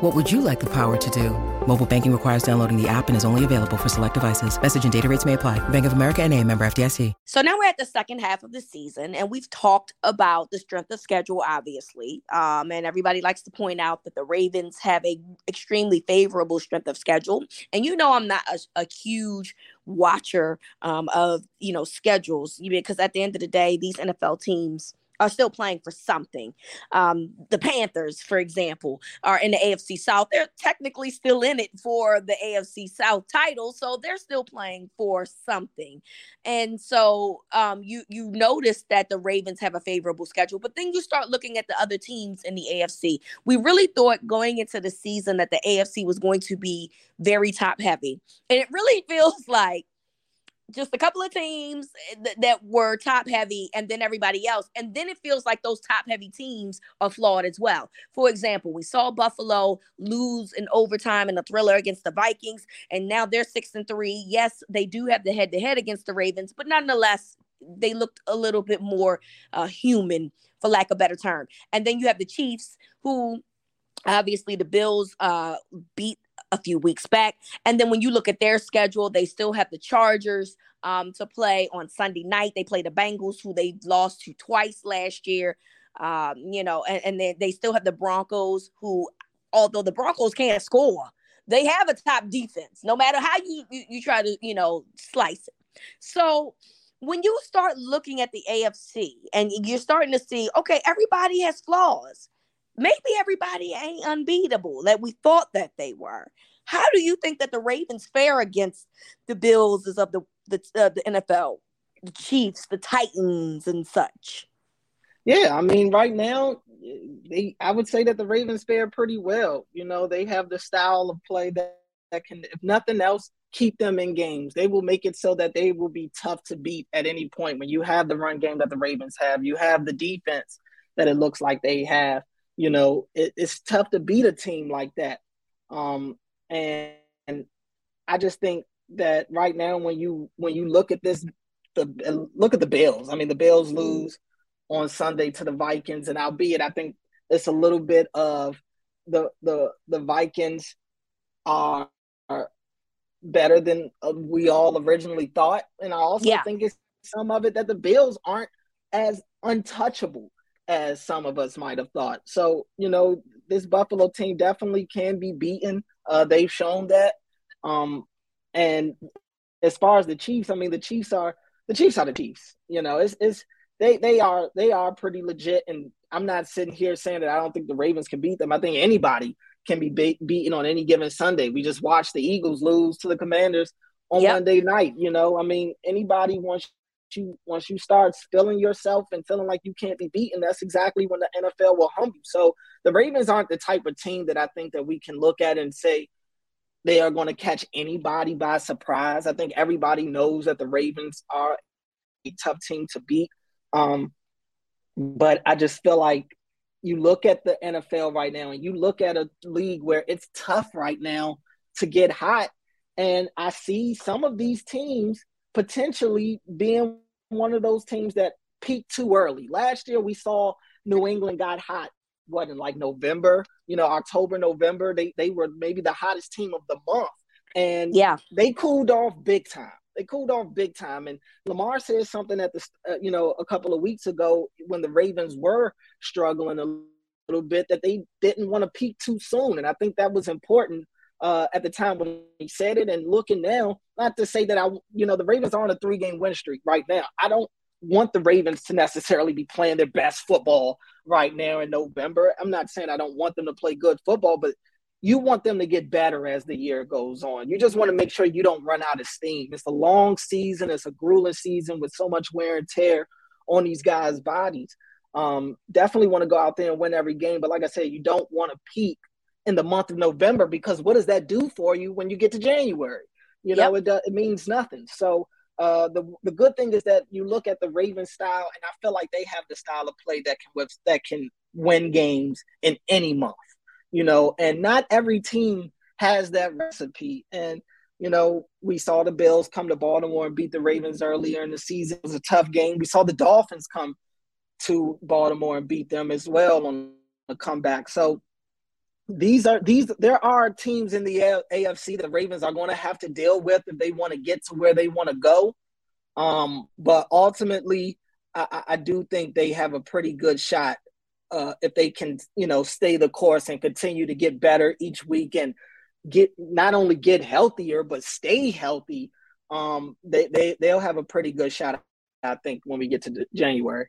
What would you like the power to do? Mobile banking requires downloading the app and is only available for select devices. Message and data rates may apply. Bank of America and a member FDIC. So now we're at the second half of the season, and we've talked about the strength of schedule, obviously. Um, and everybody likes to point out that the Ravens have a extremely favorable strength of schedule. And you know I'm not a, a huge watcher um, of you know schedules because at the end of the day, these NFL teams – are still playing for something. Um, the Panthers, for example, are in the AFC South. They're technically still in it for the AFC South title, so they're still playing for something. And so um, you you notice that the Ravens have a favorable schedule, but then you start looking at the other teams in the AFC. We really thought going into the season that the AFC was going to be very top heavy, and it really feels like just a couple of teams eh, th- that were top heavy and then everybody else. And then it feels like those top heavy teams are flawed as well. For example, we saw Buffalo lose in overtime in a thriller against the Vikings, and now they're six and three. Yes, they do have the head to head against the Ravens, but nonetheless, they looked a little bit more uh, human, for lack of a better term. And then you have the Chiefs, who obviously the Bills uh, beat a few weeks back. And then when you look at their schedule, they still have the Chargers um, to play on Sunday night. They play the Bengals, who they lost to twice last year. Um, you know, and, and then they still have the Broncos, who, although the Broncos can't score, they have a top defense, no matter how you, you, you try to, you know, slice it. So when you start looking at the AFC and you're starting to see, okay, everybody has flaws maybe everybody ain't unbeatable that we thought that they were. How do you think that the Ravens fare against the Bills is of the the, uh, the NFL, the Chiefs, the Titans, and such? Yeah, I mean, right now, they I would say that the Ravens fare pretty well. You know, they have the style of play that, that can, if nothing else, keep them in games. They will make it so that they will be tough to beat at any point. When you have the run game that the Ravens have, you have the defense that it looks like they have you know, it, it's tough to beat a team like that. Um, and, and I just think that right now, when you when you look at this, the look at the Bills. I mean, the Bills lose on Sunday to the Vikings, and albeit I think it's a little bit of the the the Vikings are, are better than uh, we all originally thought, and I also yeah. think it's some of it that the Bills aren't as untouchable as some of us might have thought. So, you know, this Buffalo team definitely can be beaten. Uh, they've shown that. Um, and as far as the Chiefs, I mean, the Chiefs are the Chiefs are the Chiefs. You know, it's it's they they are they are pretty legit. And I'm not sitting here saying that I don't think the Ravens can beat them. I think anybody can be be- beaten on any given Sunday. We just watched the Eagles lose to the Commanders on yep. Monday night. You know, I mean, anybody wants you once you start feeling yourself and feeling like you can't be beaten, that's exactly when the NFL will humble you. So the Ravens aren't the type of team that I think that we can look at and say they are going to catch anybody by surprise. I think everybody knows that the Ravens are a tough team to beat. Um, but I just feel like you look at the NFL right now and you look at a league where it's tough right now to get hot. And I see some of these teams potentially being one of those teams that peaked too early. Last year, we saw New England got hot. What in like November, you know, October, November, they they were maybe the hottest team of the month, and yeah, they cooled off big time. They cooled off big time. And Lamar said something at the uh, you know a couple of weeks ago when the Ravens were struggling a little bit that they didn't want to peak too soon, and I think that was important uh, at the time when he said it. And looking now, not to say that I, you know, the Ravens are on a three game win streak right now. I don't want the Ravens to necessarily be playing their best football right now in November. I'm not saying I don't want them to play good football, but you want them to get better as the year goes on. You just want to make sure you don't run out of steam. It's a long season, it's a grueling season with so much wear and tear on these guys' bodies. Um, definitely want to go out there and win every game, but like I said, you don't want to peak in the month of November because what does that do for you when you get to January? You know, yep. it, does, it means nothing. So uh, the the good thing is that you look at the Ravens style, and I feel like they have the style of play that can that can win games in any month. You know, and not every team has that recipe. And you know, we saw the Bills come to Baltimore and beat the Ravens earlier in the season. It was a tough game. We saw the Dolphins come to Baltimore and beat them as well on a comeback. So these are these there are teams in the AFC the Ravens are going to have to deal with if they want to get to where they want to go. Um, but ultimately, I, I, do think they have a pretty good shot uh, if they can, you know, stay the course and continue to get better each week and get not only get healthier but stay healthy. Um, they they they'll have a pretty good shot, I think, when we get to January.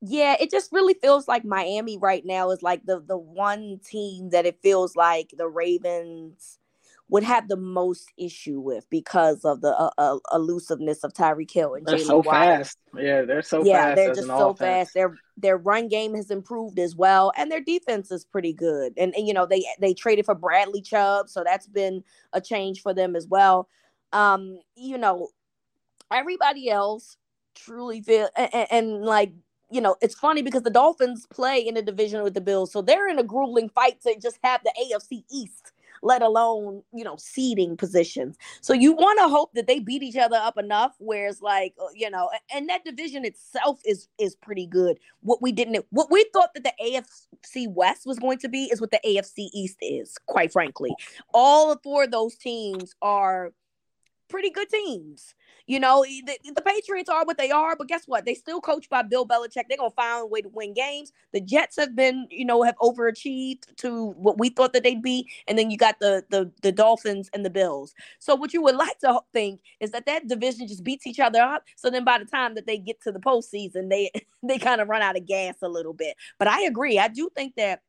yeah, it just really feels like Miami right now is like the the one team that it feels like the Ravens would have the most issue with because of the uh, uh, elusiveness of Tyreek Hill and they're so fast. Yeah, they're so yeah, fast. they're just so offense. fast. Their their run game has improved as well, and their defense is pretty good. And, and you know they they traded for Bradley Chubb, so that's been a change for them as well. Um, you know, everybody else truly feel and, and like you know, it's funny because the Dolphins play in a division with the Bills, so they're in a grueling fight to just have the AFC East, let alone you know seeding positions. So you want to hope that they beat each other up enough, where it's like uh, you know, and that division itself is is pretty good. What we didn't, what we thought that the AFC West was going to be, is what the AFC East is. Quite frankly, all four of those teams are pretty good teams. You know, the, the, Patriots are what they are, but guess what? They still coached by Bill Belichick. They're gonna find a way to win games. The Jets have been, you know, have overachieved to what we thought that they'd be, and then you got the the the Dolphins and the Bills. So what you would like to think is that that division just beats each other up. So then by the time that they get to the postseason, they they kind of run out of gas a little bit. But I agree. I do think that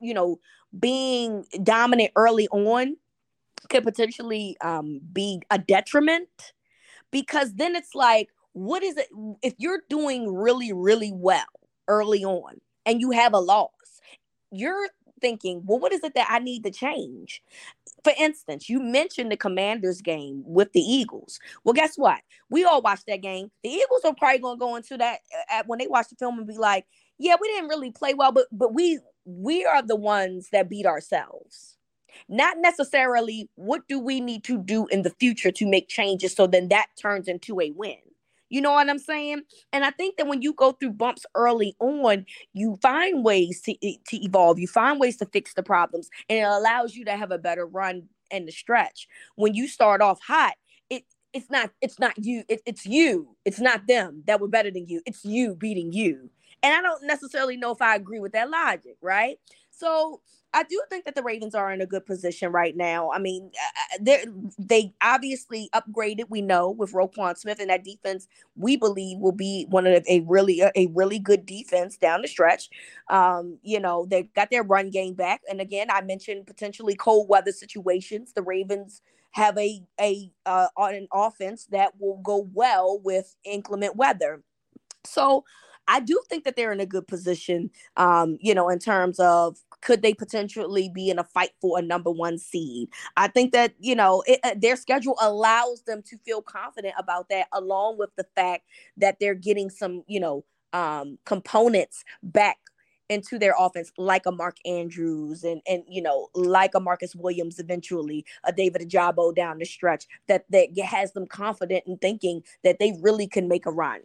you know being dominant early on could potentially um, be a detriment because then it's like, what is it? If you're doing really, really well early on and you have a loss, you're thinking, well, what is it that I need to change? For instance, you mentioned the Commanders game with the Eagles. Well, guess what? We all watched that game. The Eagles are probably going to go into that at, when they watch the film and be like, "Yeah, we didn't really play well, but but we we are the ones that beat ourselves." Not necessarily what do we need to do in the future to make changes so then that turns into a win. You know what I'm saying? And I think that when you go through bumps early on, you find ways to, to evolve, you find ways to fix the problems, and it allows you to have a better run and the stretch. When you start off hot, it it's not it's not you, it, it's you. It's not them that were better than you. It's you beating you. And I don't necessarily know if I agree with that logic, right? So I do think that the Ravens are in a good position right now. I mean, uh, uh, they they obviously upgraded. We know with Roquan Smith and that defense, we believe will be one of a really a really good defense down the stretch. Um, you know, they got their run game back, and again, I mentioned potentially cold weather situations. The Ravens have a a uh, on an offense that will go well with inclement weather. So I do think that they're in a good position, um, you know, in terms of could they potentially be in a fight for a number one seed? I think that, you know, it, uh, their schedule allows them to feel confident about that, along with the fact that they're getting some, you know, um, components back into their offense like a Mark Andrews and and you know like a Marcus Williams eventually a David Ojabo down the stretch that that has them confident in thinking that they really can make a run.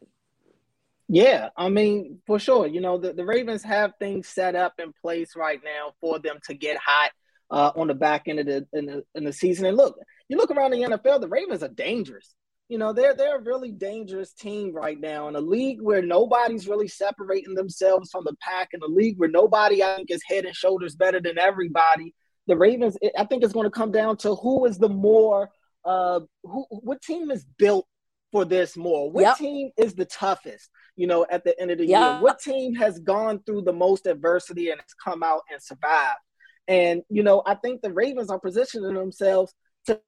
Yeah, I mean, for sure. You know, the, the Ravens have things set up in place right now for them to get hot uh, on the back end of the in, the in the season. And look, you look around the NFL, the Ravens are dangerous. You know, they're they're a really dangerous team right now in a league where nobody's really separating themselves from the pack, in a league where nobody I think is head and shoulders better than everybody. The Ravens, I think, it's going to come down to who is the more uh who what team is built for this more? What yep. team is the toughest? you know, at the end of the yep. year? What team has gone through the most adversity and has come out and survived? And, you know, I think the Ravens are positioning themselves to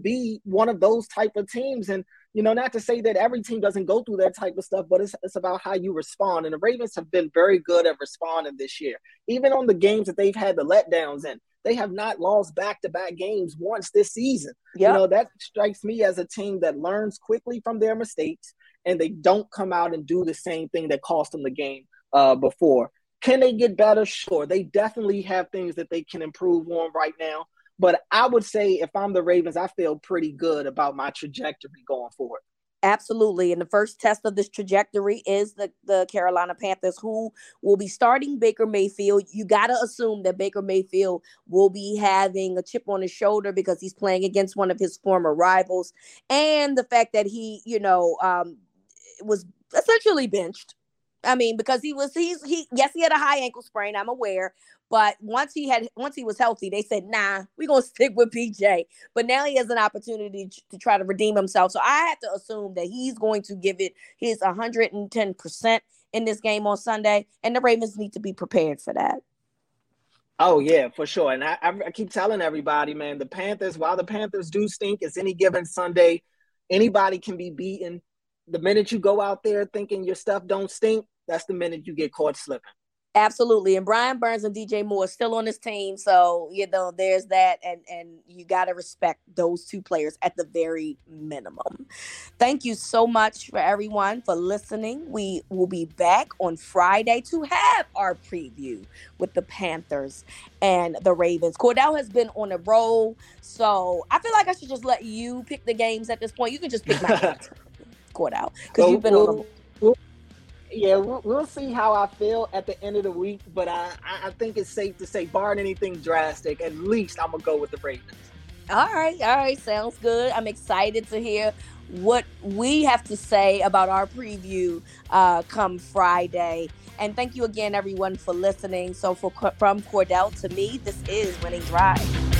be one of those type of teams. And, you know, not to say that every team doesn't go through that type of stuff, but it's, it's about how you respond. And the Ravens have been very good at responding this year. Even on the games that they've had the letdowns in, they have not lost back to back games once this season. Yep. You know, that strikes me as a team that learns quickly from their mistakes and they don't come out and do the same thing that cost them the game uh, before. Can they get better? Sure. They definitely have things that they can improve on right now. But I would say if I'm the Ravens, I feel pretty good about my trajectory going forward. Absolutely. And the first test of this trajectory is the, the Carolina Panthers, who will be starting Baker Mayfield. You got to assume that Baker Mayfield will be having a chip on his shoulder because he's playing against one of his former rivals. And the fact that he, you know, um, was essentially benched. I mean, because he was he's he yes he had a high ankle sprain. I'm aware, but once he had once he was healthy, they said, "Nah, we're gonna stick with PJ." But now he has an opportunity to try to redeem himself. So I have to assume that he's going to give it his 110 percent in this game on Sunday, and the Ravens need to be prepared for that. Oh yeah, for sure. And I, I keep telling everybody, man, the Panthers. While the Panthers do stink, it's any given Sunday. Anybody can be beaten the minute you go out there thinking your stuff don't stink, that's the minute you get caught slipping. Absolutely. And Brian Burns and DJ Moore are still on this team. So, you know, there's that. And and you gotta respect those two players at the very minimum. Thank you so much for everyone for listening. We will be back on Friday to have our preview with the Panthers and the Ravens. Cordell has been on a roll. So I feel like I should just let you pick the games at this point. You can just pick my scored out because so you've been we'll, on. We'll, yeah, we'll, we'll, see how I feel at the end of the week, but I, I think it's safe to say, barring anything drastic, at least I'm gonna go with the Ravens. All right, all right, sounds good. I'm excited to hear what we have to say about our preview uh, come Friday. And thank you again, everyone, for listening. So, for from Cordell to me, this is Winning Drive.